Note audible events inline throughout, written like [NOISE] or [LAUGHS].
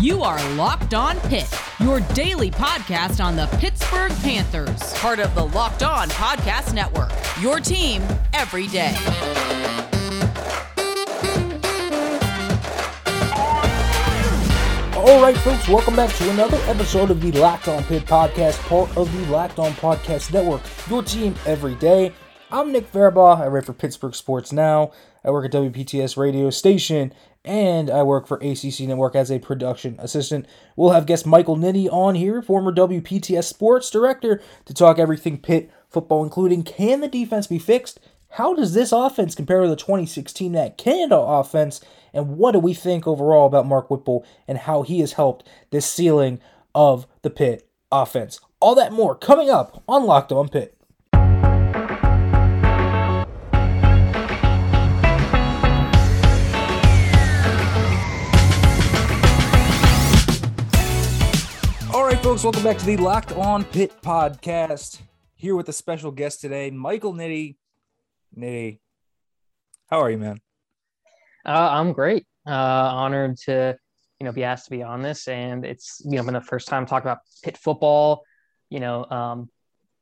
You are Locked On Pitt, your daily podcast on the Pittsburgh Panthers, part of the Locked On Podcast Network. Your team every day. All right, folks, welcome back to another episode of the Locked On Pitt podcast, part of the Locked On Podcast Network. Your team every day. I'm Nick Farabaugh. I write for Pittsburgh Sports Now. I work at WPTS radio station, and I work for ACC Network as a production assistant. We'll have guest Michael Nitty on here, former WPTS sports director, to talk everything Pitt football, including can the defense be fixed? How does this offense compare to the 2016 Matt Canada offense? And what do we think overall about Mark Whipple and how he has helped this ceiling of the Pitt offense? All that more coming up on Locked On Pitt. Right, folks, welcome back to the Locked On Pitt podcast. Here with a special guest today, Michael Nitty. Nitty, how are you, man? Uh, I'm great. Uh, honored to, you know, be asked to be on this, and it's you know been the first time talking about Pitt football, you know, um,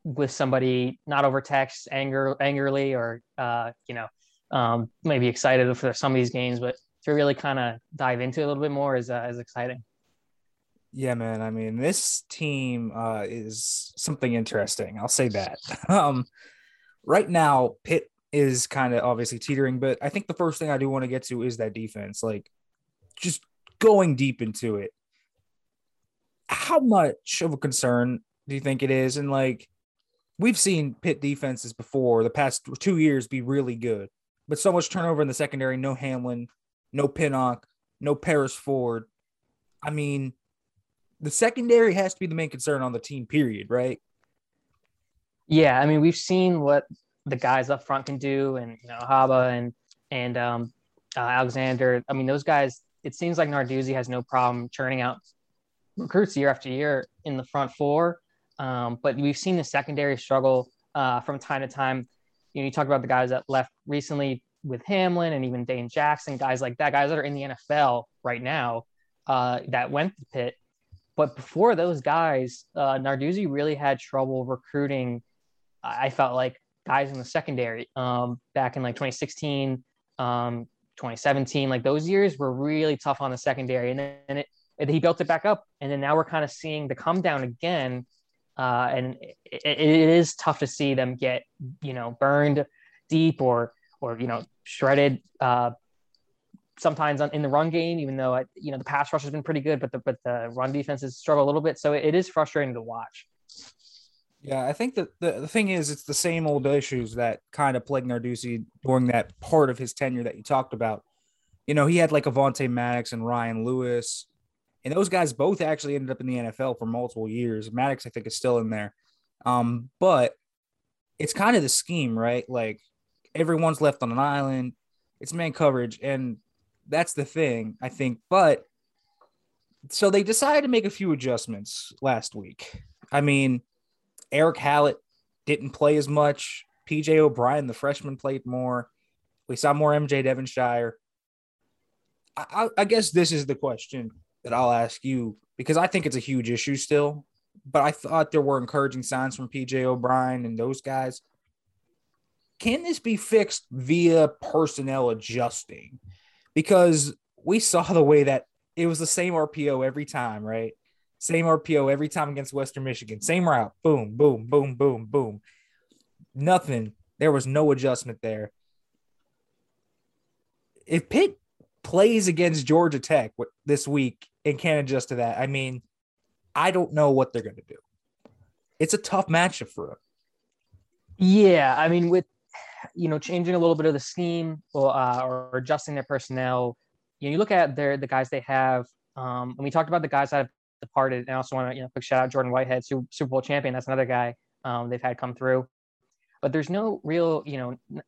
with somebody not over text, anger, angrily, or uh, you know, um, maybe excited for some of these games, but to really kind of dive into it a little bit more is uh, is exciting. Yeah, man. I mean, this team uh, is something interesting. I'll say that. [LAUGHS] [LAUGHS] um, right now, Pitt is kind of obviously teetering, but I think the first thing I do want to get to is that defense. Like, just going deep into it. How much of a concern do you think it is? And like, we've seen Pitt defenses before the past two years be really good, but so much turnover in the secondary. No Hamlin, no Pinnock, no Paris Ford. I mean, the secondary has to be the main concern on the team, period, right? Yeah, I mean, we've seen what the guys up front can do, and you know, Haba and and um, uh, Alexander. I mean, those guys. It seems like Narduzzi has no problem churning out recruits year after year in the front four, um, but we've seen the secondary struggle uh, from time to time. You know, you talk about the guys that left recently with Hamlin and even Dane Jackson, guys like that, guys that are in the NFL right now uh, that went to Pitt. But before those guys, uh, Narduzzi really had trouble recruiting. I felt like guys in the secondary um, back in like 2016, um, 2017, like those years were really tough on the secondary. And then it, it, he built it back up. And then now we're kind of seeing the come down again. Uh, and it, it is tough to see them get, you know, burned deep or, or, you know, shredded uh, sometimes in the run game, even though, you know, the pass rush has been pretty good, but the, but the run defenses struggle a little bit. So it is frustrating to watch. Yeah, I think that the, the thing is, it's the same old issues that kind of plagued Narduzzi during that part of his tenure that you talked about. You know, he had like Avonte Maddox and Ryan Lewis, and those guys both actually ended up in the NFL for multiple years. Maddox, I think, is still in there. Um, but it's kind of the scheme, right? Like everyone's left on an island, it's man coverage, and that's the thing, I think. But so they decided to make a few adjustments last week. I mean, Eric Hallett didn't play as much. PJ O'Brien, the freshman, played more. We saw more MJ Devonshire. I, I, guess this is the question that I'll ask you because I think it's a huge issue still. But I thought there were encouraging signs from PJ O'Brien and those guys. Can this be fixed via personnel adjusting? Because we saw the way that it was the same RPO every time, right? Same RPO every time against Western Michigan. Same route. Boom, boom, boom, boom, boom. Nothing. There was no adjustment there. If Pitt plays against Georgia Tech this week and can't adjust to that, I mean, I don't know what they're going to do. It's a tough matchup for them. Yeah, I mean, with you know changing a little bit of the scheme or, uh, or adjusting their personnel, you know, you look at their the guys they have. Um, and we talked about the guys that have departed. And I also want to, you know, quick shout out Jordan Whitehead, Super Bowl champion. That's another guy um, they've had come through. But there's no real, you know, n-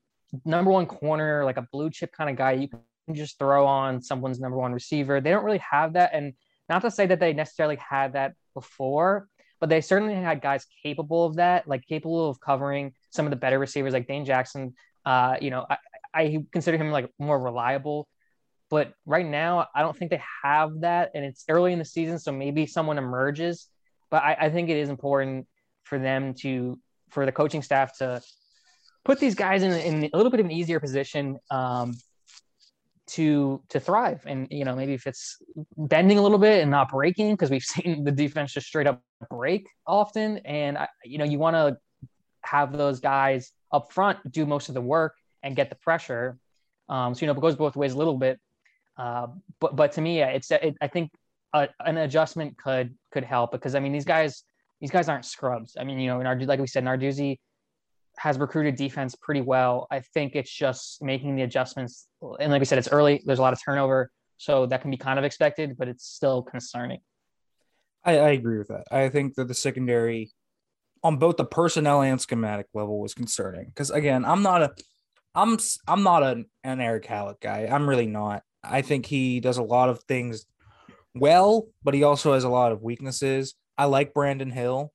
number one corner, like a blue chip kind of guy you can just throw on someone's number one receiver. They don't really have that. And not to say that they necessarily had that before, but they certainly had guys capable of that, like capable of covering some of the better receivers like Dane Jackson. Uh, you know, I, I consider him like more reliable But right now, I don't think they have that, and it's early in the season, so maybe someone emerges. But I, I think it is important for them to, for the coaching staff to put these guys in, in a little bit of an easier position um, to to thrive. And you know, maybe if it's bending a little bit and not breaking, because we've [LAUGHS] seen the defense just straight up break often. And I, you know, you want to have those guys up front do most of the work and get the pressure. Um, so you know, it goes both ways a little bit. Uh, but but to me, it's it, I think a, an adjustment could could help because I mean these guys these guys aren't scrubs. I mean you know, Nard- like we said, Narduzzi has recruited defense pretty well. I think it's just making the adjustments. And like we said, it's early. There's a lot of turnover, so that can be kind of expected, but it's still concerning. I, I agree with that. I think that the secondary on both the personnel and schematic level was concerning because again, I'm not a I'm I'm not a, an Eric Hallett guy. I'm really not. I think he does a lot of things well, but he also has a lot of weaknesses. I like Brandon Hill.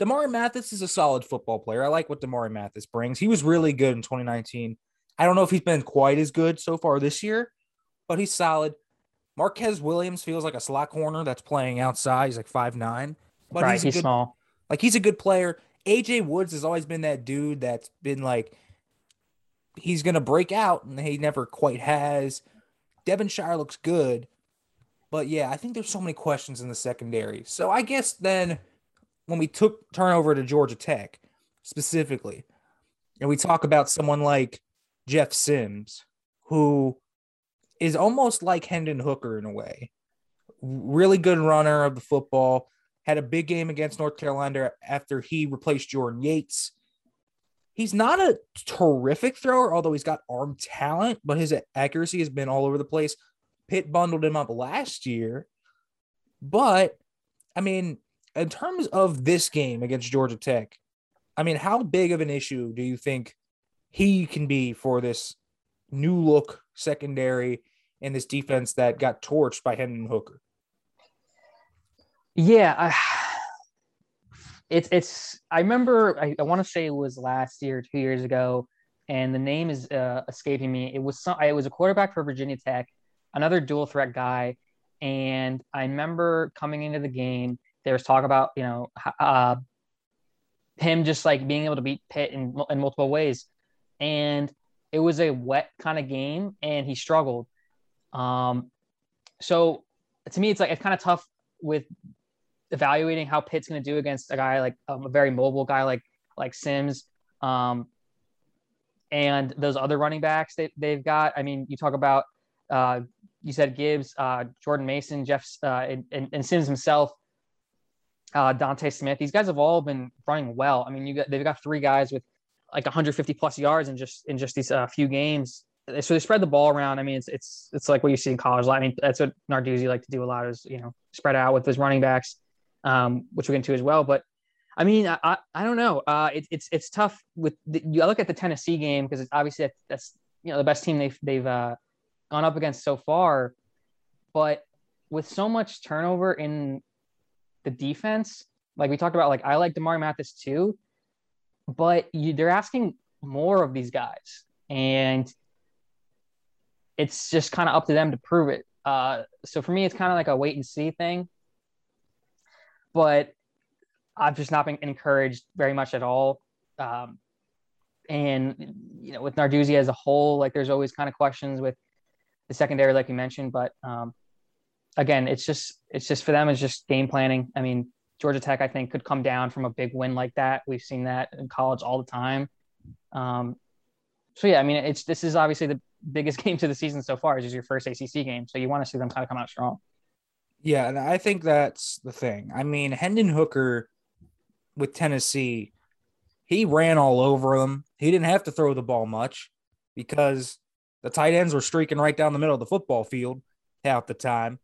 Damari Mathis is a solid football player. I like what Damari Mathis brings. He was really good in 2019. I don't know if he's been quite as good so far this year, but he's solid. Marquez Williams feels like a slot corner that's playing outside. He's like five nine, but right, he's, he's good, small. Like he's a good player. AJ Woods has always been that dude that's been like he's gonna break out, and he never quite has. Devonshire looks good, but yeah, I think there's so many questions in the secondary. So I guess then when we took turnover to Georgia Tech specifically, and we talk about someone like Jeff Sims, who is almost like Hendon Hooker in a way. Really good runner of the football. Had a big game against North Carolina after he replaced Jordan Yates. He's not a terrific thrower, although he's got arm talent, but his accuracy has been all over the place. Pitt bundled him up last year. But I mean, in terms of this game against Georgia Tech, I mean, how big of an issue do you think he can be for this new look secondary and this defense that got torched by Hendon Hooker? Yeah, I, it's it's. I remember. I, I want to say it was last year, two years ago, and the name is uh, escaping me. It was some. It was a quarterback for Virginia Tech, another dual threat guy, and I remember coming into the game. There was talk about you know uh, him just like being able to beat Pitt in in multiple ways, and it was a wet kind of game, and he struggled. Um, so to me, it's like it's kind of tough with evaluating how Pitt's going to do against a guy like um, a very mobile guy like like Sims, um, and those other running backs that they've got. I mean, you talk about uh, you said Gibbs, uh, Jordan Mason, Jeff, uh, and, and, and, Sims himself, uh, Dontae Smith. These guys have all been running well. I mean, you got they've got three guys with like 150 plus yards in just in just these uh, few games. So they spread the ball around. I mean, it's it's it's like what you see in college. I mean, that's what Narduzzi like to do a lot is you know spread out with his running backs, um, which we'll get into as well. But I mean, I, I, I don't know. Uh, it, it's it's tough with the, you look at the Tennessee game because it's obviously that's, that's you know the best team they've they've uh, gone up against so far, but with so much turnover in the defense, like we talked about, like I like Damari Mathis too, but you, they're asking more of these guys, and it's just kind of up to them to prove it. Uh, so for me, it's kind of like a wait and see thing. But I've just not been encouraged very much at all. Um, and you know, with Narduzzi as a whole, like there's always kind of questions with the secondary, like you mentioned. But um, again, it's just it's just for them. It's just game planning. I mean, Georgia Tech, I think, could come down from a big win like that. We've seen that in college all the time. Um, so yeah, I mean, it's this is obviously the biggest [LAUGHS] game to the season so far. Is your first ACC game, so you want to see them kind of come out strong. Yeah, and I think that's the thing. I mean, Hendon Hooker with Tennessee, he ran all over them. He didn't have to throw the ball much because the tight ends were streaking right down the middle of the football field half the time.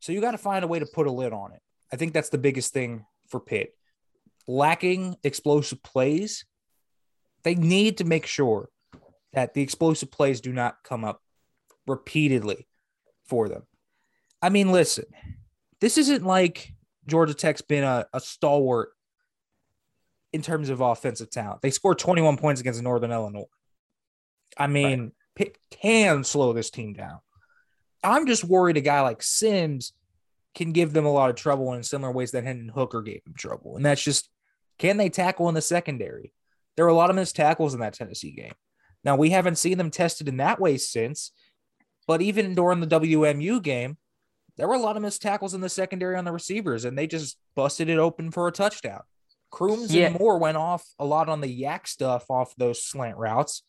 So you got to find a way to put a lid on it. I think that's the biggest thing for Pitt. Lacking explosive plays, they need to make sure that the explosive plays do not come up repeatedly for them. I mean, listen, this isn't like Georgia Tech's been a, a stalwart in terms of offensive talent. They scored 21 points against Northern Illinois. I mean, right. Pitt can slow this team down. I'm just worried a guy like Sims can give them a lot of trouble in similar ways that Hendon Hooker gave them trouble. And that's just can they tackle in the secondary? There were a lot of missed tackles in that Tennessee game. Now, we haven't seen them tested in that way since, but even during the WMU game, there were a lot of missed tackles in the secondary on the receivers, and they just busted it open for a touchdown. Crooms yeah. and Moore went off a lot on the YAC stuff off those slant routes.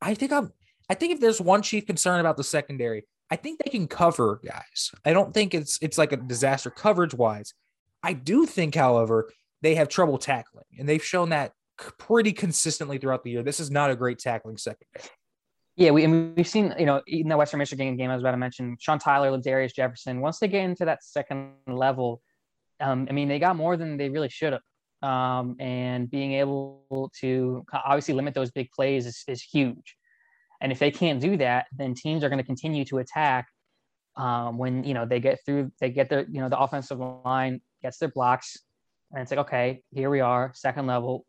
I think I'm I think if there's one chief concern about the secondary, I think they can cover guys. I don't think it's it's like a disaster coverage wise. I do think, however, they have trouble tackling, and they've shown that pretty consistently throughout the year. This is not a great tackling secondary. Yeah, we, we've seen, you know, in the Western Michigan game, I was about to mention Sean Tyler, Darius Jefferson. Once they get into that second level, um, I mean, they got more than they really should have. Um, and being able to obviously limit those big plays is, is huge. And if they can't do that, then teams are going to continue to attack um, when you know they get through, they get their, you know, the offensive line gets their blocks, and it's like, okay, here we are, second level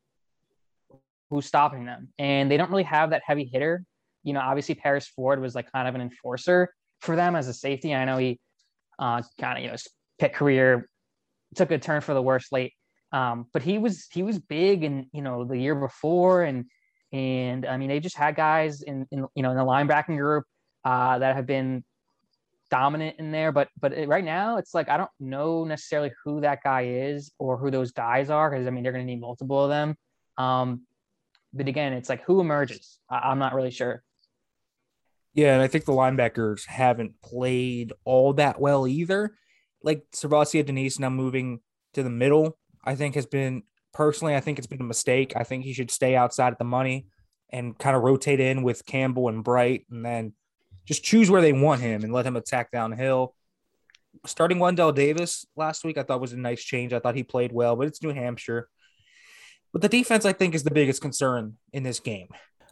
who's stopping them. And they don't really have that heavy hitter. You know, obviously Paris Ford was like kind of an enforcer for them as a safety. I know he uh, kind of, you know, Pitt career took a turn for the worse late. Um, but he was he was big and you know the year before and and I mean they just had guys in, in you know in the linebacking group uh, that have been dominant in there but but it, right now it's like I don't know necessarily who that guy is or who those guys are because I mean they're going to need multiple of them um, but again, it's like who emerges? I- am not really sure. Yeah, and I think the linebackers haven't played all that well either. Like SirVocea Dennis now moving to the middle, I think has been personally, I think it's been a mistake. I think he should stay outside of the money and kind of rotate in with Campbell and Bright and then just choose where they want him and let him attack downhill. Starting Wendell Davis last week, I thought was a nice change. I thought he played well, but it's New Hampshire. But the defense, I think, is the biggest concern in this game.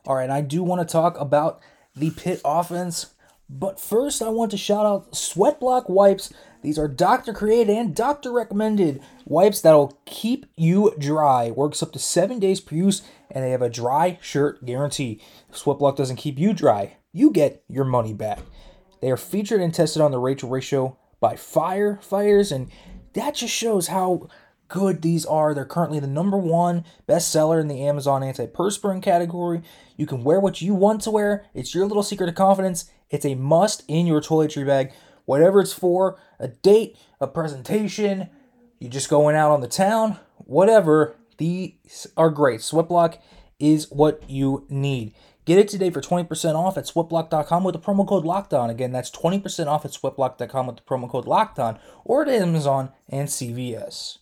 All right, I do want to talk about the Pitt offense. But first, I want to shout out Sweat Block wipes. These are doctor created and doctor recommended wipes that'll keep you dry. Works up to seven days per use, and they have a dry shirt guarantee. If Sweat Block doesn't keep you dry, you get your money back. They are featured and tested on the Rachael Ray Show by firefighters, and that just shows how good these are. They're currently the number one bestseller in the Amazon antiperspirant category. You can wear what you want to wear. It's your little secret of confidence. It's a must in your toiletry bag, whatever it's for a date, a presentation, you just going out on the town, whatever. These are great. Sweatblock is what you need. Get it today for 20% off at sweatblock.com with the promo code LOCKDOWN. Again, that's 20% off at sweatblock.com with the promo code LOCKDOWN or at Amazon and CVS.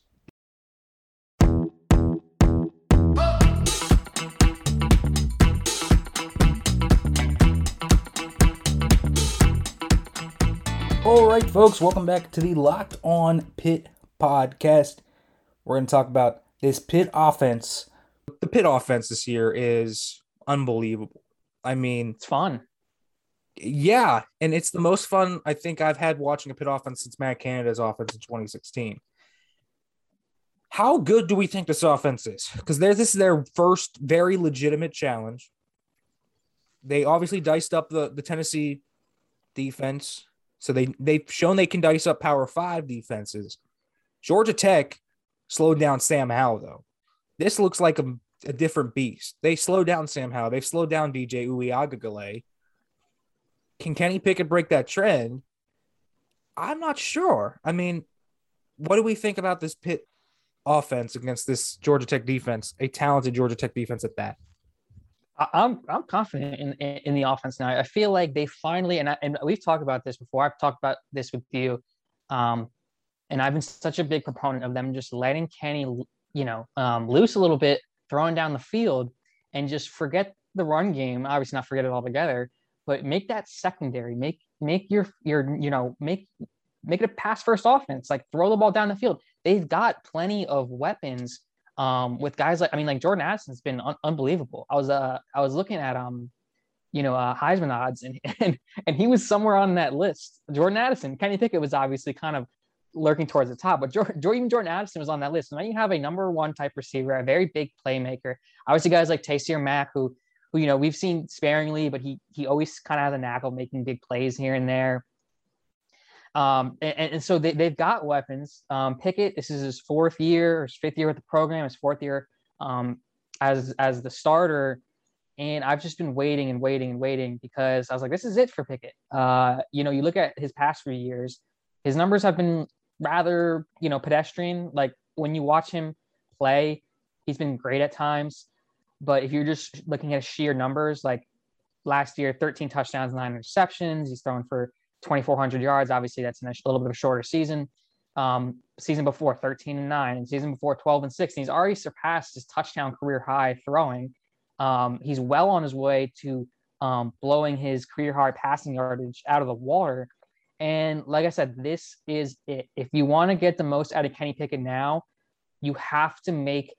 All right, folks, welcome back to the Locked On Pitt podcast. We're going to talk about this Pitt offense. The Pitt offense this year is unbelievable. I mean, it's fun. Yeah, and it's the most fun I think I've had watching a Pitt offense since Matt Canada's offense in 2016. How good do we think this offense is? Because this is their first very legitimate challenge. They obviously diced up the, the Tennessee defense so they they've shown they can dice up Power Five defenses. Georgia Tech slowed down Sam Howell though. This looks like a, a different beast. They slowed down Sam Howell. They've slowed down DJ Uiagalelei. Can Kenny Pickett break that trend? I'm not sure. I mean, what do we think about this Pitt offense against this Georgia Tech defense? A talented Georgia Tech defense at that. I'm I'm confident in, in the offense now. I feel like they finally and I, and we've talked about this before. I've talked about this with you, um, and I've been such a big proponent of them just letting Kenny, you know, um, loose a little bit, throwing down the field, and just forget the run game. Obviously, not forget it altogether, but make that secondary. Make make your your you know make make it a pass first offense. Like throw the ball down the field. They've got plenty of weapons um, with guys like I mean like Jordan Addison's been un- unbelievable. I was uh I was looking at um you know uh, Heisman odds and [LAUGHS] and and he was somewhere on that list. Jordan Addison, Kenny Pickett was obviously kind of lurking towards the top, but Jordan, even Jordan Addison was on that list. now you have a number one type receiver, a very big playmaker. Obviously, guys like Taysir Mack who who you know we've seen sparingly, but he he always kind of has a knack of making big plays here and there. Um, and, and so they, they've got weapons. Um, Pickett, this is his fourth year or his fifth year with the program, his fourth year um, as as the starter. And I've just been waiting and waiting and waiting because I was like, this is it for Pickett. Uh, you know, you look at his past few years, his numbers have been rather, you know, pedestrian. Like when you watch him play, he's been great at times. But if you're just looking at sheer numbers, like last year, 13 touchdowns, nine interceptions, he's throwing for 2,400 yards. Obviously, that's a little bit of a shorter season. Um, season before 13 and 9 and season before 12 and 16 he's already surpassed his touchdown career high throwing um, he's well on his way to um, blowing his career high passing yardage out of the water and like i said this is it if you want to get the most out of kenny pickett now you have to make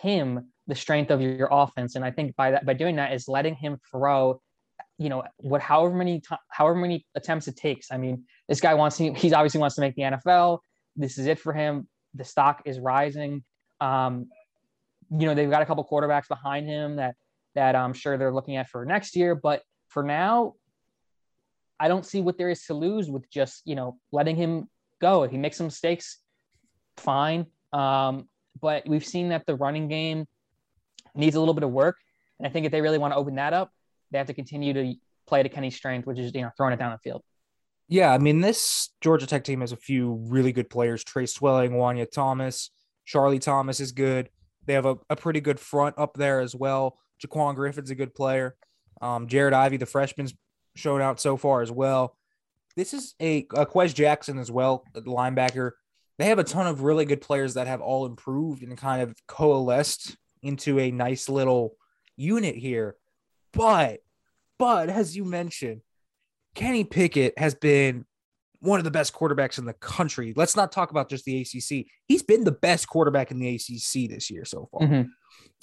him the strength of your offense and i think by that by doing that is letting him throw you know what however many however many attempts it takes i mean this guy wants to he's obviously wants to make the nfl this is it for him. The stock is rising. Um, you know, they've got a couple quarterbacks behind him that that I'm sure they're looking at for next year. But for now, I don't see what there is to lose with just you know letting him go. If he makes some mistakes, fine. Um, but we've seen that the running game needs a little bit of work, and I think if they really want to open that up, they have to continue to play to Kenny's strength, which is you know throwing it down the field. Yeah, I mean, this Georgia Tech team has a few really good players. Tre Swilling, Wanya Thomas, Charlie Thomas is good. They have a, a pretty good front up there as well. Jaquan Griffin's a good player. Um, Jared Ivey, the freshman's shown out so far as well. This is a, a Quez Jackson as well, the linebacker. They have a ton of really good players that have all improved and kind of coalesced into a nice little unit here. But, but as you mentioned, Kenny Pickett has been one of the best quarterbacks in the country. Let's not talk about just the ACC. He's been the best quarterback in the ACC this year so far. Mm-hmm.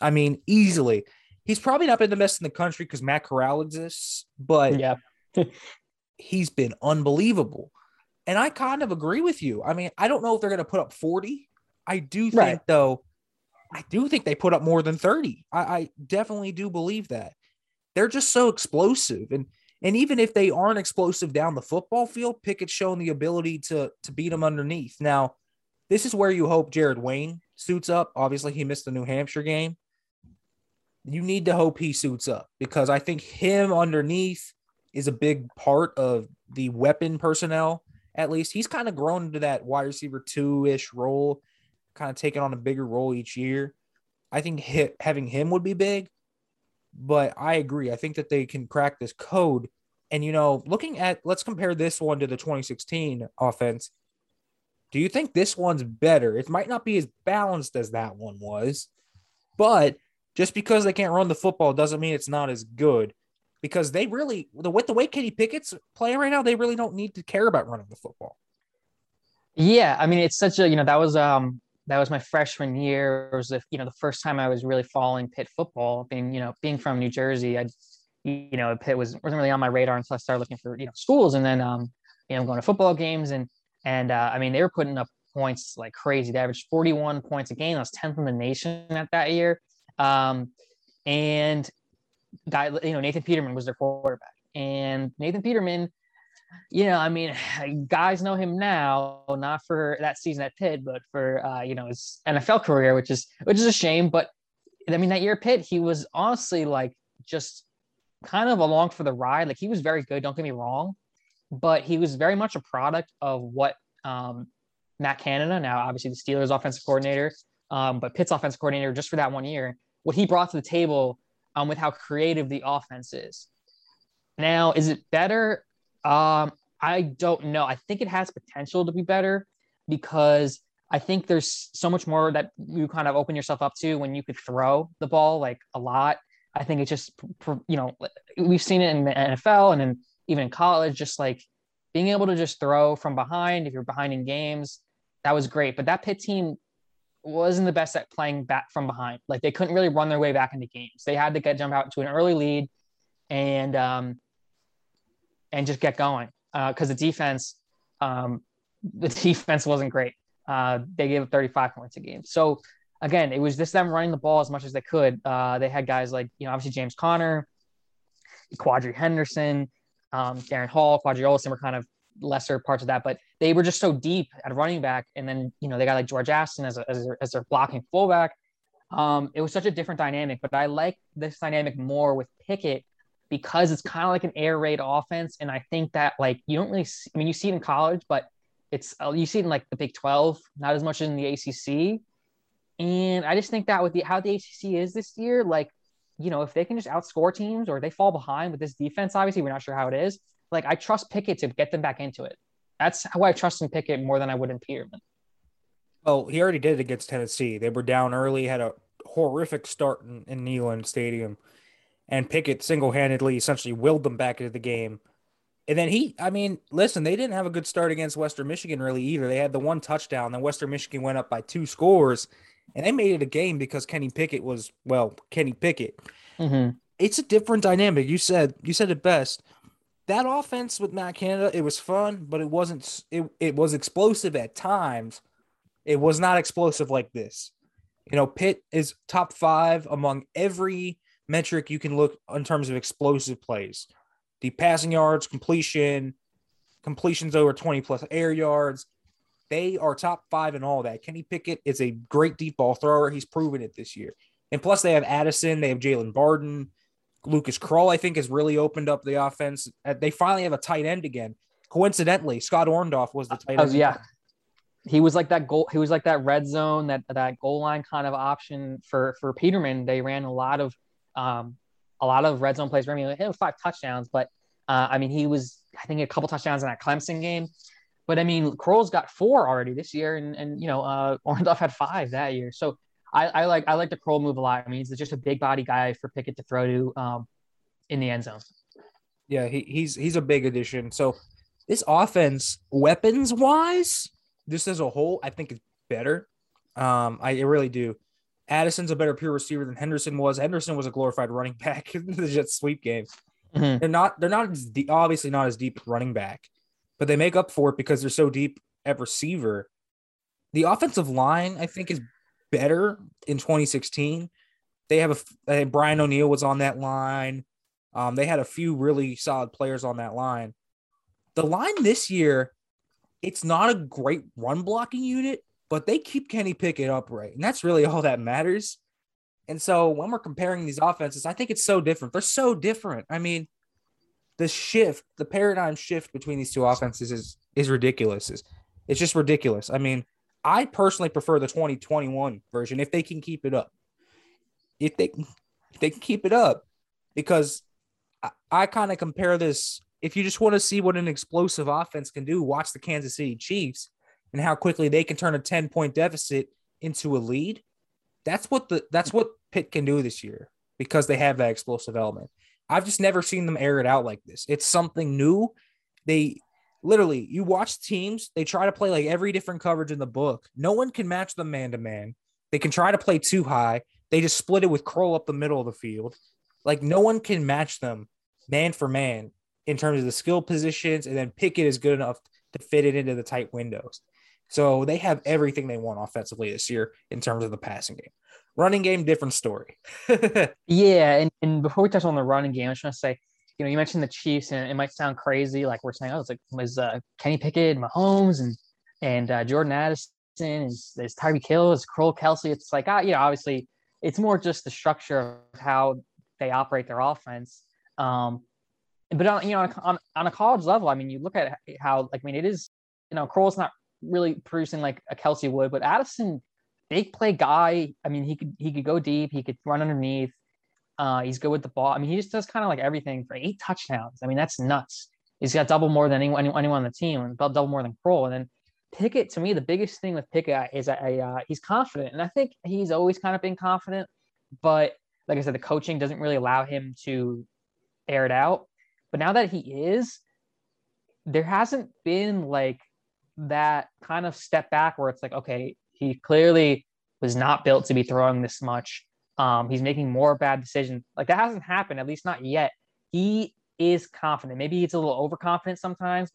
I mean, easily. He's probably not been the best in the country because Matt Corral exists, but yeah, [LAUGHS] he's been unbelievable. And I kind of agree with you. I mean, I don't know if they're going to put up 40. I do think, right. though, I do think they put up more than 30. I, I definitely do believe that. They're just so explosive. And and even if they aren't explosive down the football field, Pickett's shown the ability to to beat them underneath. Now, this is where you hope Jared Wayne suits up. Obviously, he missed the New Hampshire game. You need to hope he suits up because I think him underneath is a big part of the weapon personnel. At least he's kind of grown into that wide receiver two ish role, kind of taking on a bigger role each year. I think having him would be big. But I agree. I think that they can crack this code. And, you know, looking at, let's compare this one to the 2016 offense. Do you think this one's better? It might not be as balanced as that one was, but just because they can't run the football doesn't mean it's not as good. Because they really, the with the way Kenny Pickett's playing right now, they really don't need to care about running the football. Yeah, I mean, it's such a you know that was um that was my freshman year. It was the you know the first time I was really following Pitt football. Being you know being from New Jersey, I you know Pitt was wasn't really on my radar until I started looking for you know schools, and then um you know going to football games and and uh, I mean they were putting up points like crazy. They averaged 41 points a game. That was 10th in the nation at that year. Um, and guy you know Nathan Peterman was their quarterback, and Nathan Peterman you know, I mean, [SIGHS] guys know him now, not for that season at Pitt, but for uh, you know his NFL career, which is which is a shame. But I mean, that year at Pitt, he was honestly like just kind of along for the ride. Like he was very good. Don't get me wrong, but he was very much a product of what um, Matt Canada, now obviously the Steelers offensive coordinator, um, but Pitt's offensive coordinator, just for that one year, what he brought to the table um, with how creative the offense is. Now, is it better? Um, I don't know. I think it has potential to be better because I think there's so much more that you kind of open yourself up to when you could throw the ball like a lot. I think it's just, you know, we've seen it in the NFL and then even in college, just like being able to just throw from behind if you're behind in games, that was great. But that Pitt team wasn't the best at playing back from behind. Like they couldn't really run their way back into games. They had to get jump out to an early lead, and um, and just get going because uh, the defense um, the [LAUGHS] defense wasn't great. Uh, they gave up 35 points a game. So again, it was just them running the ball as much as they could. Uh, they had guys like you know obviously James Conner, Quadree Henderson, um, Darrin Hall, Qadree Ollison were kind of lesser parts of that, but they were just so deep at running back. And then, you know, they got like George Aston as, a, as, their, as their blocking fullback. Um, it was such a different dynamic, but I like this dynamic more with Pickett because it's kind of like an air raid offense. And I think that like, you don't really, see, I mean, you see it in college, but it's, uh, you see it in like the Big 12, not as much in the ACC. And I just think that with the, how the ACC is this year, like, you know, if they can just outscore teams or they fall behind with this defense, obviously we're not sure how it is. Like I trust Pickett to get them back into it. That's how I trust in Pickett more than I would in Peterman. Well, he already did it against Tennessee. They were down early, had a horrific start in, in Neyland Stadium, and Pickett single handedly essentially willed them back into the game. And then he, I mean, listen, they didn't have a good start against Western Michigan really either. They had the one touchdown, then Western Michigan went up by two scores, and they made it a game because Kenny Pickett was, well, Kenny Pickett. Mm-hmm. It's a different dynamic. You said you said it best that offense with Matt Canada, it was fun, but it wasn't. It it was explosive at times. It was not explosive like this. You know, Pitt is top five among every metric you can look in terms of explosive plays. The passing yards, completion, completions over 20 plus air yards. They are top five in all that. Kenny Pickett is a great deep ball thrower. He's proven it this year. And plus, they have Addison, they have Jalen Barden, Lucas Krull, I think, has really opened up the offense. Uh, they finally have a tight end again. Coincidentally, Scott Orndorff was the tight end. Uh, yeah. He was like that goal. He was like that red zone, that that goal line kind of option for for Peterman. They ran a lot of um, a lot of red zone plays. I He hit five touchdowns, but uh, I mean, he was I think a couple touchdowns in that Clemson game. But I mean, Krull's got four already this year, and and you know, uh, [LAUGHS] Orndorff had five that year. So I, I, like I like the Krull move a lot. I mean, he's just a big body guy for Pickett to throw to um, in the end zone. Yeah, he, he's he's a big addition. So this offense, weapons wise, just as a whole, I think is better. Um, I really do. Addison's a better pure receiver than Henderson was. Henderson was a glorified running [LAUGHS] back in the Jets sweep game. Mm-hmm. They're not they're not as deep, obviously not as deep running back, but they make up for it because they're so deep at receiver. The offensive line, I think, is better in 2016. They have a Brian O'Neill was on that line. Um, they had a few really solid players on that line. The line this year, it's not a great run blocking unit, but they keep Kenny Pickett upright, and that's really [LAUGHS] all that matters. And so when we're comparing these offenses, I think it's so different. They're so different. I mean, the shift, the paradigm shift between these two offenses is is ridiculous. It's, it's just ridiculous. I mean, I personally prefer the 2021 version if they can keep it up. If they if they can keep it up, because I, I kind of compare this. If you just want to see what an explosive offense can do, watch the Kansas City Chiefs and how quickly they can turn a 10 point deficit into a lead. That's what the that's what Pitt can do this year because they have that explosive element. I've just never seen them air it out like this. It's something new. They literally you watch teams they try to play like every different coverage in the book no one can match them man to man they can try to play too high they just split it with Krull up the middle of the field like no one can match them man for man in terms of the skill positions and then Pickett is good enough to fit it into the tight windows so they have everything they want offensively this year in terms of the passing game running game different story [LAUGHS] yeah and, and before we touch on the running game i just want to say you know, you mentioned the Chiefs, and it might sound crazy, like we're saying, oh, it's like was uh, Kenny Pickett, Mahomes, and and uh, Jordan Addison, is is Tyreek Hill, is Krull Kelce. It's like, uh, you know, obviously, it's more just the structure of how they operate their offense. Um, but on you know, on, on a college level, I mean, you look at how, like, I mean, it is, you know, Krull's not really producing like a Kelce would, but Addison, big play guy. I mean, he could he could go deep, he could run underneath. Uh, he's good with the ball. I mean, he just does kind of like everything for eight touchdowns. I mean, that's nuts. He's got double more than anyone, anyone on the team, and double more than Krull. And then Pickett, to me, the biggest thing with Pickett is that uh, he's confident, and I think he's always kind of been confident. But like I said, the coaching doesn't really allow him to air it out. But now that he is, there hasn't been like that kind of step back where it's like, okay, he clearly was not built to be throwing this much. Um, he's making more bad decisions. Like that hasn't happened, at least not yet. He is confident. Maybe he's a little overconfident sometimes,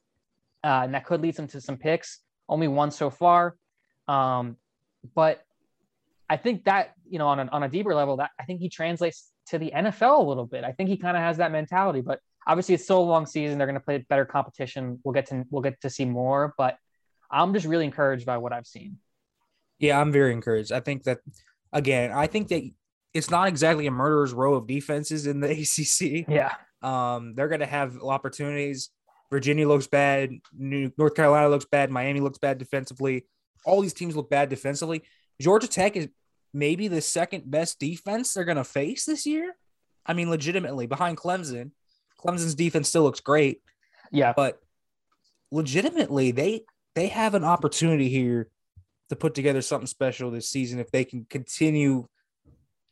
uh, and that could lead him to some picks. Only one so far, um, but I think that you know on a, on a deeper level, that I think he translates to the NFL a little bit. I think he kind of has that mentality, but obviously it's a long season. They're going to play better competition. We'll get to we'll get to see more, but I'm just really encouraged by what I've seen. Yeah, I'm very encouraged. I think that again, I think that it's not exactly a murderer's row of defenses in the [LAUGHS] ACC. Yeah. Um, they're going to have opportunities. Virginia looks bad. New North Carolina looks bad. Miami looks bad defensively. All these teams look bad defensively. Georgia Tech is maybe the second best defense they're going to face this year. I mean, legitimately behind Clemson. Clemson's defense still looks great. Yeah. But legitimately, they they have an opportunity here to put together something special this season if they can continue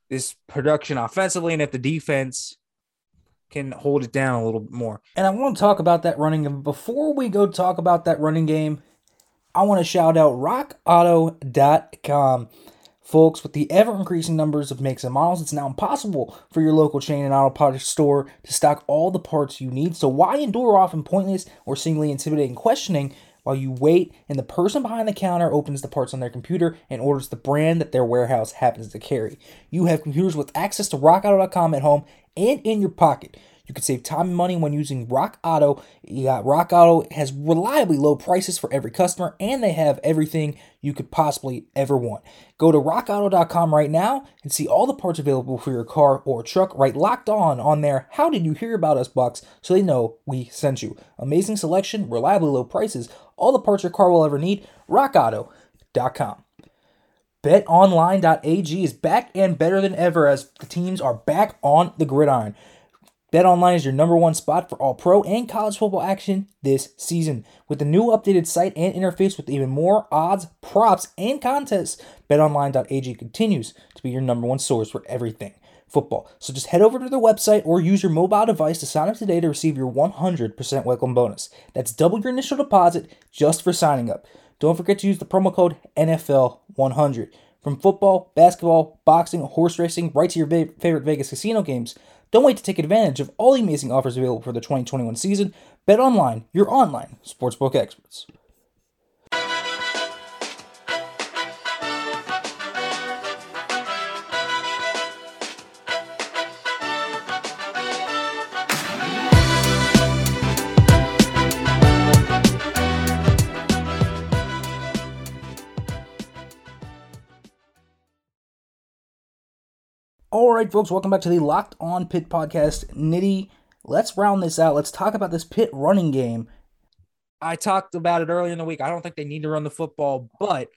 this production offensively and if the defense can hold it down a little bit more. And I want to talk about that running game. Before we go talk about that running game, I want to shout out rockauto.com. Folks, with the ever increasing numbers of makes and models, it's now impossible for your local chain and auto parts store to stock all the parts you need. So, why endure often pointless or seemingly intimidating questioning while you wait and the person behind the counter opens the parts on their computer and orders the brand that their warehouse happens to carry? You have computers with access to rockauto.com at home and in your pocket. You can save time and money when using Rock Auto. Got Rock Auto has reliably low prices for every customer, and they have everything you could possibly ever want. Go to rockauto.com right now and see all the parts available for your car or truck right locked on on there. How did you hear about us Bucks? so they know we sent you. Amazing selection, reliably low prices, all the parts your car will ever need. rockauto.com. BetOnline.ag is back and better than ever as the teams are back on the gridiron. BetOnline is your number one spot for all pro and college football action this season. With the new updated site and interface with even more odds, props, and contests, BetOnline.ag continues to be your number one source for everything football. So just head over to their website or use your mobile device to sign up today to receive your 100% welcome bonus. That's double your initial deposit just for signing up. Don't forget to use the promo code NFL100. From football, basketball, boxing, horse racing, right to your favorite Vegas casino games. Don't wait to take advantage of all the amazing offers available for the 2021 season. Bet online, your online sportsbook experts. All right, folks, welcome back to the Locked On Pitt podcast. Nitty, let's round this out. Let's talk about this Pitt running game. I talked about it earlier in the week. I don't think they need to run the football, but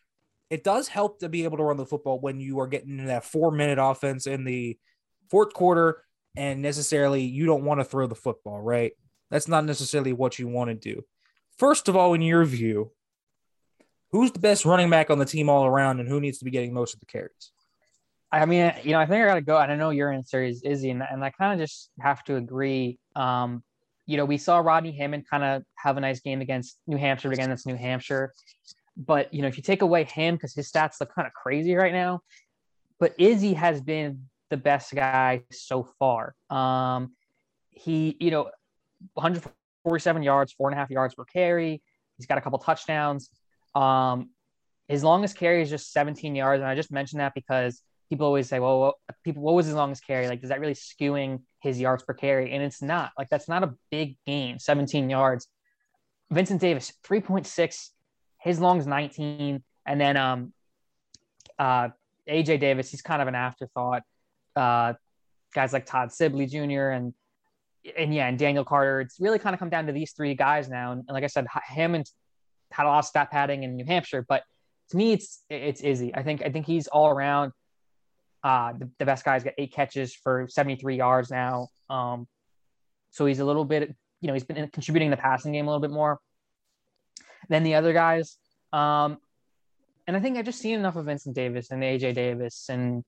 it does help to be able to run the football when you are getting in that four minute offense in the fourth quarter and necessarily you don't want to throw the football, right? That's not necessarily what you want to do. First of all, in your view, who's the best running back on the team all around and who needs to be getting most of the carries? I mean, you know, I think I got to go. And I know your answer is Izzy, and, and I kind of just have to agree. Um, you know, we saw Rodney Hammond kind of have a nice game against New Hampshire. Again, that's New Hampshire. But, you know, if you take away him, because his stats look kind of crazy right now, but Izzy has been the best guy so far. Um, he, you know, 147 yards, four and a half yards per carry. He's got a couple touchdowns. Um, his longest carry is just 17 yards. And I just mentioned that because people always say, well, what, people, what was his longest carry? Like, is that really skewing his yards per carry? And it's not. Like, that's not a big gain, 17 yards. Vincent Davis, 3.6. His long's 19. And then um, uh, AJ Davis, he's kind of an afterthought. Uh, guys like Todd Sibley Jr. and and yeah, and Daniel Carter. It's really kind of come down to these three guys now. And, and like I said, Hammond had a lot of stat padding in New Hampshire, but to me, it's it's Izzy. I think I think he's all around. Uh, the, the, best guy's got eight catches for 73 yards now. Um, so he's a little bit, you know, he's been contributing the passing game a little bit more than the other guys. Um, and I think I've just seen enough of Vincent Davis and AJ Davis and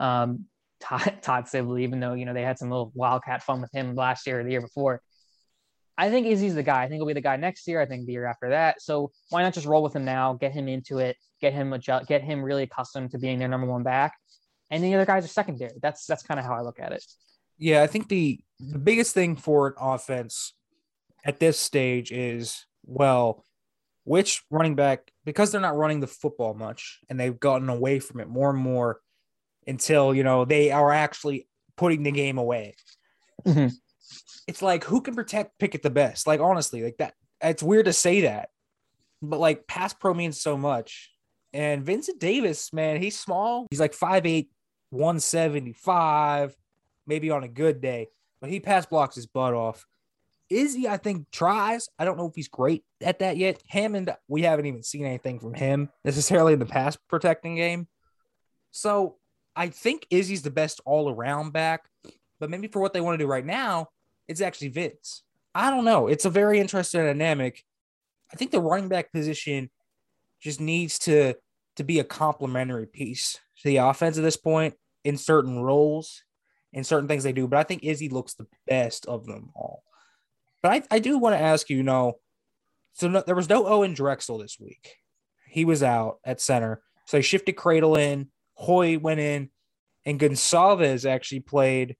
um, Todd, [LAUGHS] Todd Sibley, even though, you know, they had some little wildcat fun with him last year or the year before. I think Izzy's the guy. I think he'll be the guy next year. I think the year after that. So why not just roll with him now, get him into it, get him adjust, get him really accustomed to being their number one back, and the other guys are secondary. That's that's kind of how I look at it. Yeah, I think the the biggest thing for an offense at this stage is well, which running back because they're not running the football much and they've gotten away from it more and more until you know they are actually putting the game away. Mhm. It's like who can protect Pickett the best? Like honestly, like that. It's weird to say that, but like pass pro means so much. And Vincent Davis, man, he's small. He's like 5'8, 175, maybe on a good day, but he pass blocks his butt off. Izzy, I think, tries. I don't know if he's great at that yet. Hammond, we haven't even seen anything from him necessarily in the pass protecting game. So I think Izzy's the best all around back, but maybe for what they want to do right now, it's actually Vince. I don't know. It's a very interesting dynamic. I think the running back position just needs to to be a complementary piece to the offense at this point in certain roles and certain things they do. But I think Izzy looks the best of them all. But I, I do want to ask you, you know, so no, there was no Owen Drexel this week. He was out at center. So they shifted Kradel in, Hoy went in, and Goncalves actually played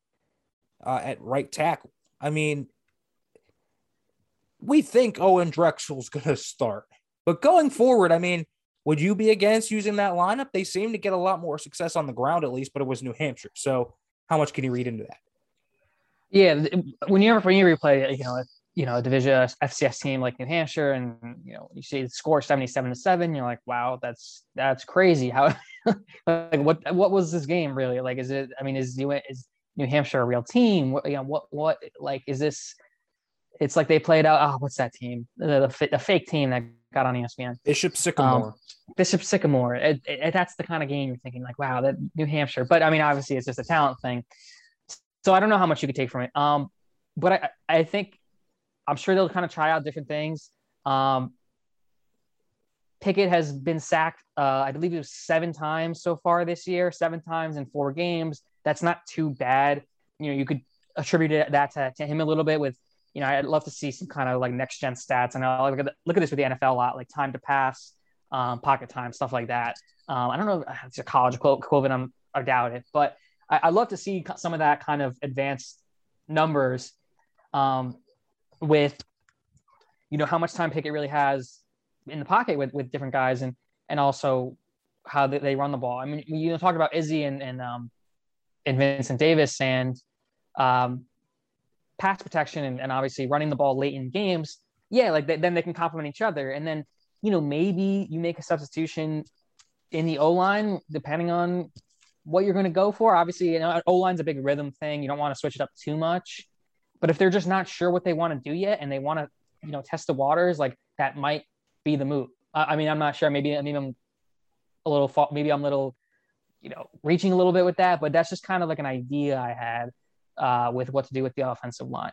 uh, at right tackle. I mean, we think Owen Drexel's [LAUGHS] going to start. But going forward, I mean, would you be against using that lineup? They seem to get a lot more success on the ground, at least, but it was New Hampshire. So, how much can you read into that? Yeah, th- when you ever when you replay, you know, you know, a division FCS team like New Hampshire, and you know, you see the score seventy-seven to seven, you're like, wow, that's that's crazy. How, [LAUGHS] like, what what was this game really? Like, is it? I mean, is New is New Hampshire a real team? What you know, what what like is this? It's like they played out. Oh, what's that team? The the, the fake team that got on ESPN. Bishop Sycamore. Bishop Sycamore. It, it, that's the kind of game you're thinking like, wow, that New Hampshire. But I mean, obviously, it's just a talent thing. So I don't know how much you could take from it. Um, but I, I think I'm sure they'll kind of try out different things. Um, Pickett has been sacked, uh, I believe it was seven times so far this year, seven times in four games. That's not too bad. You know, you could attribute that to, to him a little bit with, you know, I'd love to see some kind of like next gen stats. And I look at, look at this with the NFL a lot, like time to pass, um, pocket time, stuff like that. Um, I don't know if it's a college equivalent. I'm, I doubt it, but I, I'd love to see some of that kind of advanced numbers um, with, you know, how much time Pickett really has in the pocket with, with different guys and, and also how they, they run the ball. I mean, you know, talk about Izzy and, and, um, and Vincent Davis and um, pass protection and, and obviously running the ball late in games. Yeah, like they, then they can complement each other. And then, you know, maybe you make a substitution in the O line depending on what you're going to go for. Obviously, you know, O line's a big rhythm thing. You don't want to switch it up too much. But if they're just not sure what they want to do yet and they want to, you know, test the waters, like that might be the move. I, I mean, I'm not sure. Maybe, maybe I'm a little, maybe I'm a little, you know, reaching a little bit with that. But that's just kind of like an idea I had uh, with what to do with the offensive line.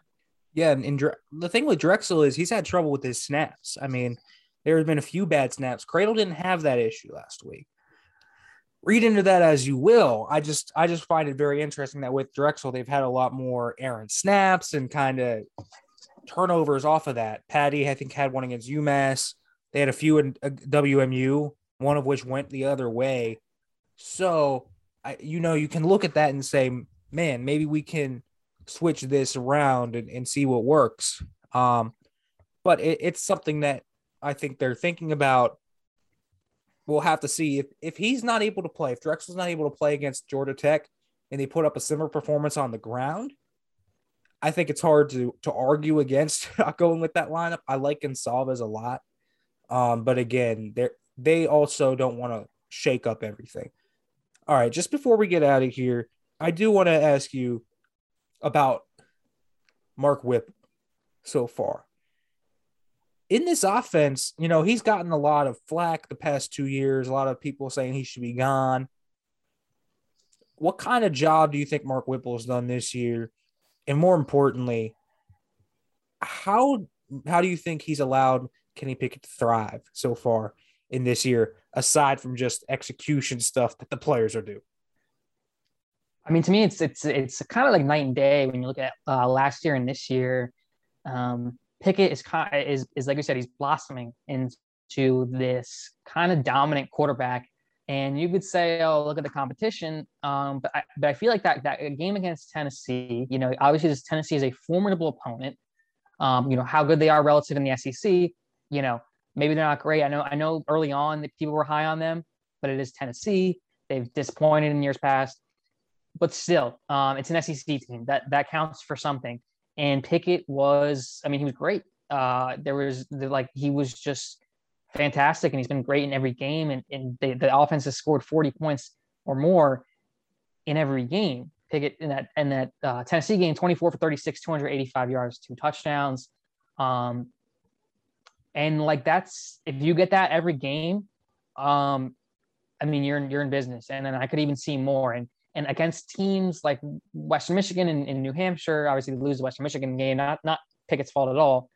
Yeah, and, and the thing with Drexel is he's had trouble with his snaps. I mean, there have been a few bad snaps. Kradel didn't have that issue last week. Read into that as you will. I just I just find it very interesting that with Drexel they've had a lot more errant snaps and kind of turnovers off of that. Patty I think had one against UMass. They had a few in uh, WMU, one of which went the other way. So, I, you know, you can look at that and say, man, maybe we can switch this around and, and see what works. Um, but it, it's something that I think they're thinking about. We'll have to see if if he's not able to play, if Drexel's not able to play against Georgia Tech, and they put up a similar performance on the ground. I think it's hard to to argue against [LAUGHS] not going with that lineup. I like Goncalves a lot, um, but again, they they also don't want to shake up everything. All right, just before we get out of here, I do want to ask you about Mark Whip so far. In this offense, you know, he's gotten a lot of flack the past two years, a lot of people saying he should be gone. What kind of job do you think Mark Whipple has done this year? And more importantly, how how do you think he's allowed Kenny Pickett to thrive so far in this year, aside from just execution stuff that the players are doing? I mean, to me, it's it's it's kind of like night and day when you look at uh, last year and this year. Um, Pickett is is is like you said, he's blossoming into this kind of dominant quarterback. And you could say, oh, look at the competition. Um, but I, but I feel like that that game against Tennessee, you know, obviously this Tennessee is a formidable opponent. Um, you know how good they are relative in the SEC. You know, maybe they're not great. I know I know early on that people were high on them, but it is Tennessee. They've disappointed in years past but still, um, it's an SEC team that that counts for something. And Pickett was, I mean, he was great. Uh, there was like he was just fantastic, and he's been great in every game. And, and they, the offense has scored 40 points or more in every game. Pickett in that in that uh, Tennessee game, 24 for 36, 285 yards, two touchdowns. Um, and like that's if you get that every game, um, I mean you're in, you're in business. And then I could even see more. And and against teams like Western Michigan and, and New Hampshire, obviously lose the Western Michigan game, not not Pickett's fault at all.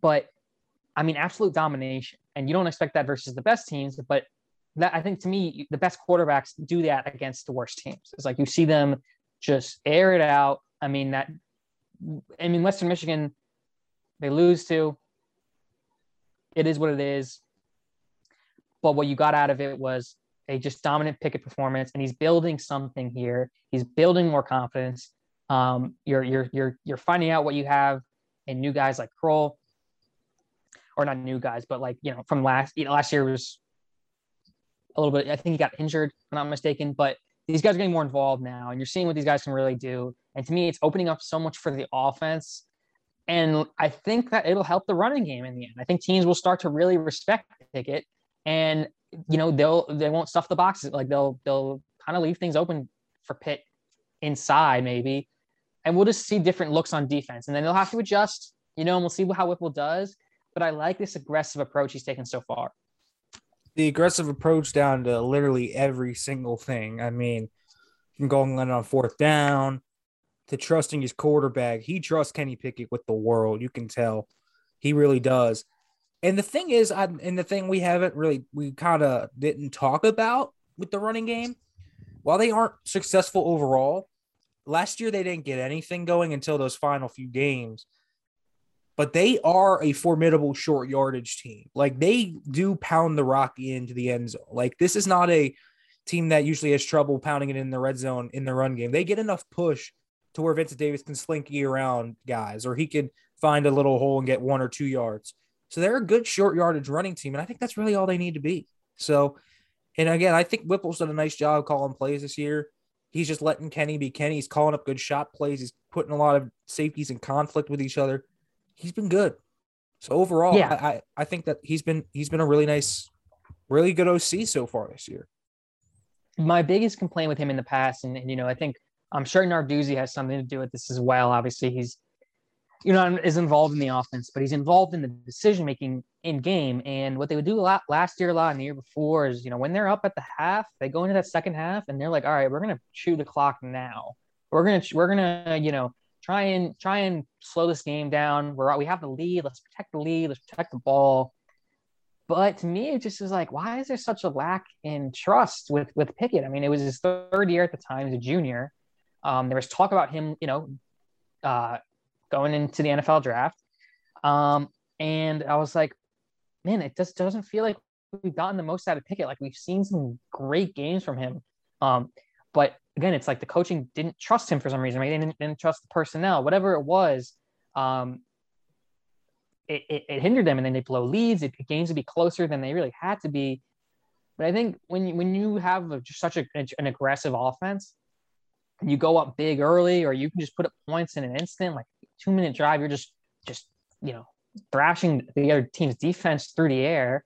But I mean, absolute domination. And you don't expect that versus the best teams, but that I think to me, the best quarterbacks do that against the worst teams. It's like you see them just air it out. I mean, that I mean, Western Michigan, they lose to. It is what it is. But what you got out of it was a just dominant Pickett performance, and he's building something here. He's building more confidence. Um, you're you're you're you're finding out what you have in new guys like Krull, or not new guys, but like you know from last you know last year was a little bit. I think he got injured, if I'm not mistaken, but these guys are getting more involved now, and you're seeing what these guys can really do. And to me, it's opening up so much for the offense. And I think that it'll help the running game in the end. I think teams will start to really respect Pickett, and you know they'll they won't stuff the boxes. Like they'll they'll kind of leave things open for Pitt inside maybe, and we'll just see different looks on defense. And then they'll have to adjust. You know, and we'll see how Whipple does. But I like this aggressive approach he's taken so far the aggressive approach down to literally every single thing. I mean, going in on fourth down to trusting his quarterback. He trusts Kenny Pickett with the world. You can tell he really does. And the thing is, I, and the thing we haven't really, we kind of didn't talk about with the running game, while they aren't successful overall, last year they didn't get anything going until those final few games but they are a formidable short yardage team. Like they do pound the rock into the end zone. Like this is not a team that usually has trouble pounding it in the red zone in the run game. They get enough push to where Vincent Davis can slinky around guys, or he could find a little hole and get one or two yards. So they're a good short yardage running team, and I think that's really all they need to be. So, and again, I think Whipple's done a nice job calling plays this year. He's just letting Kenny be Kenny. He's calling up good shot plays. He's putting a lot of safeties in conflict with each other he's been good. So overall, yeah. I, I think that he's been he's been a really nice, really good OC so far this year. My biggest complaint with him in the past, and, and you know, I think I'm sure Narduzzi has something to do with this as well. Obviously, he's you know is involved in the offense, but he's involved in the decision making in game. And what they would do a lot last year, a lot, and the year before is you know when they're up at the half, they go into that second half, and they're like, all right, we're gonna chew the clock now. We're gonna we're gonna you know try and try and slow this game down. We're we have the lead. Let's protect the lead. Let's protect the ball. But to me, it just was like, why is there such a lack in trust with with Pickett? I mean, it was his third year at the time as a junior. Um, there was talk about him, you know, uh, going into the NFL draft. Um, and I was like, man, it just doesn't feel like we've gotten the most out of Pickett. Like we've seen some great games from him. Um, but again, it's like the coaching didn't trust him for some reason. Right? They didn't, didn't trust the personnel, whatever it was. Um, it, it, it, hindered them, and then they blow leads. It, games would be closer than they really had to be. But I think when you, when you have a, such a, an aggressive offense, you go up big early, or you can just put up points in an instant, like two minute drive. You're just just you know thrashing the other team's defense through the air,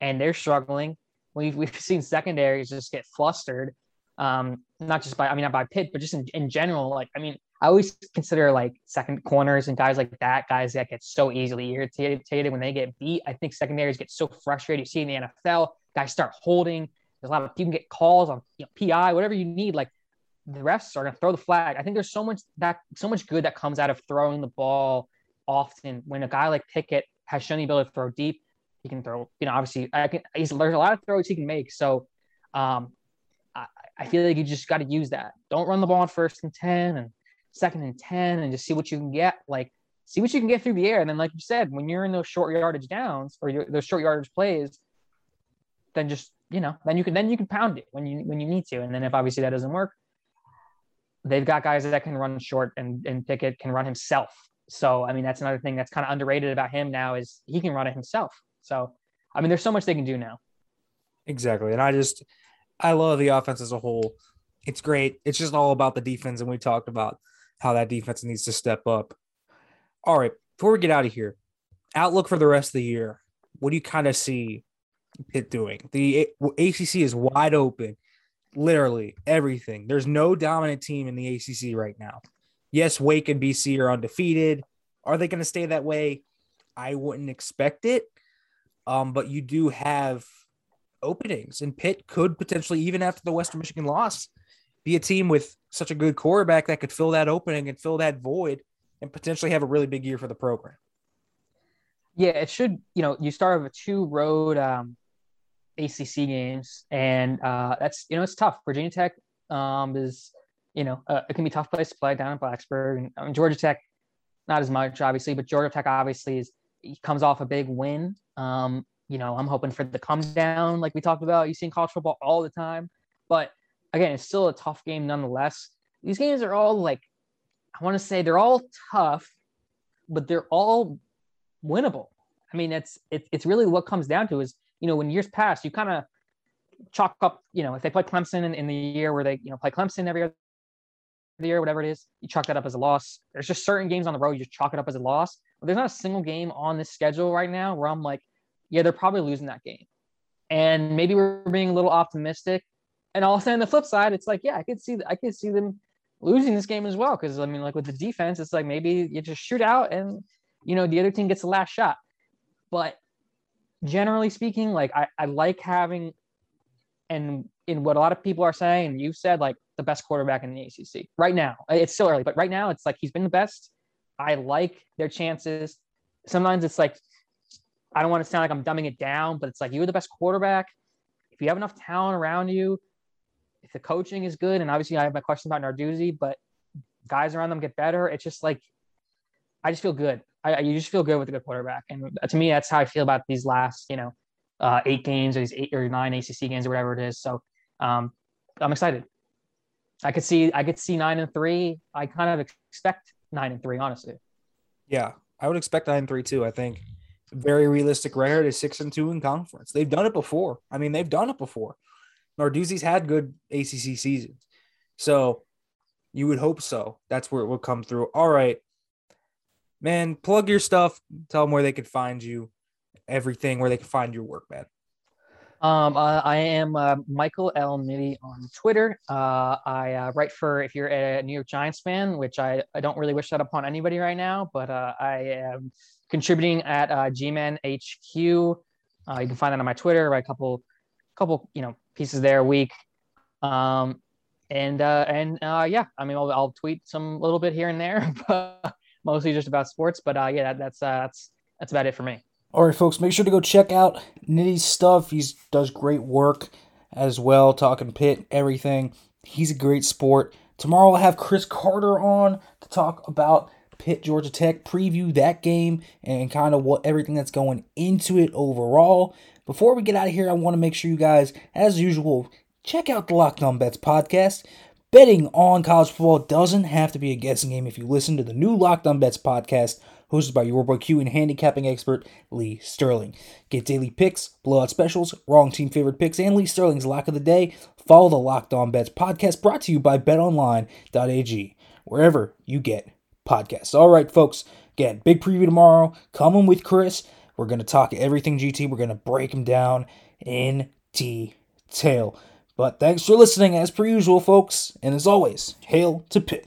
and they're struggling. We've we've seen secondaries just get flustered um, not just by I mean not by Pitt, but just in, in general. Like I mean, I always consider like second corners and guys like that, guys that get so easily irritated when they get beat. I think secondaries get so frustrated. You see in the NFL, guys start holding. There's a lot of can get calls on you know, PI, whatever you need. Like the refs are gonna throw the flag. I think there's so much that so much good that comes out of throwing the ball often. When a guy like Pickett has shown the ability to throw deep, he can throw. You know, obviously, I can. He's, there's a lot of throws he can make. So um, I feel like you just got to use that. Don't run the ball on first and 10 and second and 10 and just see what you can get. Like, see what you can get through the air. And then, like you said, when you're in those short yardage downs or those short yardage plays, then just, you know, then you can, then you can pound it when you, when you need to. And then if obviously that doesn't work, they've got guys that can run short and, and Pickett can run himself. So, I mean, that's another thing that's kind of underrated about him now is he can run it himself. So, I mean, there's so much they can do now. Exactly. And I just, I love the offense as a whole. it's great. It's just all about the defense, and we talked about how that defense needs to step up. All right, before we get out of here, outlook for the rest of the year. What do you kind of see Pitt doing? The ACC is wide open, literally everything. There's no dominant team in the ACC right now. Yes, Wake and BC are undefeated. Are they going to stay that way? I wouldn't expect it. Um, but you do have openings, and Pitt could potentially, even after the Western Michigan loss, be a team with such a good quarterback that could fill that opening and fill that void and potentially have a really big year for the program. Yeah, it should. You know, you start with a two road um, ACC games, and uh, that's you know it's tough. Virginia Tech um, is you know uh, it can be tough place to play down in Blacksburg, and Georgia Tech not as much obviously, but Georgia Tech obviously is comes off a big win. Um, you know, I'm hoping for the come down like we talked about. You see in college football all the time, but again, it's still a tough game nonetheless. These games are all like I want to say they're all tough, but they're all winnable. I mean, it's it, it's really what comes down to is you know when years past you kind of chalk up you know if they play Clemson in, in, the year where they you know play Clemson every other year whatever it is you chalk that up as a loss. There's just certain games on the road you just chalk it up as a loss. But there's not a single game on this schedule right now where I'm like, yeah, they're probably losing that game, and maybe we're being a little optimistic. And also on the flip side, it's like, yeah, I could see I could see them losing this game as well because I mean, like with the defense, it's like maybe you just shoot out and you know the other team gets the last shot. But generally speaking, like I, I like having and in what a lot of people are saying, and you said like the best quarterback in the ACC right now. It's still early, but right now it's like he's been the best. I like their chances. Sometimes it's like I don't want to sound like I'm dumbing it down, but it's like you're the best quarterback. If you have enough talent around you, if the coaching is good, and obviously I have my question about Narduzzi, but guys around them get better. It's just like I just feel good. I, you just feel good with a good quarterback. And to me, that's how I feel about these last, you know, uh, eight games or these eight or nine ACC games or whatever it is. So um, I'm excited. I could see, I could see nine and three. I kind of expect nine and three, honestly. Yeah, I would expect nine and three too. I think very realistic record is six and two in conference. They've done it before. I mean, they've done it before. Narduzzi's had good ACC seasons, so you would hope so. That's where it would come through. All right, man, plug your stuff. Tell them where they could find you, everything, where they can find your work, man. Um, uh, I am uh, Michael L. Nitty on Twitter. Uh, I uh, write for, if you're a New York Giants fan, which I, I don't really wish that upon anybody right now, but uh, I am contributing at uh, G-Man HQ. you can find that on my Twitter. Write a couple, couple, you know, pieces there a week. Um, and and yeah, I mean, I'll, I'll tweet some little bit here and there, [LAUGHS] but mostly just about sports. But uh, yeah, that, that's uh, that's that's about it for me. All right, folks, make sure to go check out Nitty's stuff. He does great work as well, talking Pitt, everything. He's a great sport. Tomorrow I'll have Chris Carter on to talk about Pitt Georgia Tech, preview that game and kind of what everything that's going into it overall. Before we get out of here, I want to make sure you guys, as usual, check out the Locked On Bets podcast. Betting on college football doesn't have to be a guessing game if you listen to the new Locked On Bets podcast hosted by your boy Q and handicapping expert Lee Sterling. Get daily picks, blowout specials, wrong team favorite picks, and Lee Sterling's lock of the day. Follow the Locked On Bets podcast brought to you by betonline.ag, wherever you get podcasts. All right, folks, again, big preview tomorrow. Coming with Chris. We're going to talk everything GT. We're going to break them down in detail. But thanks for listening as per usual, folks. And as always, hail to Pitt.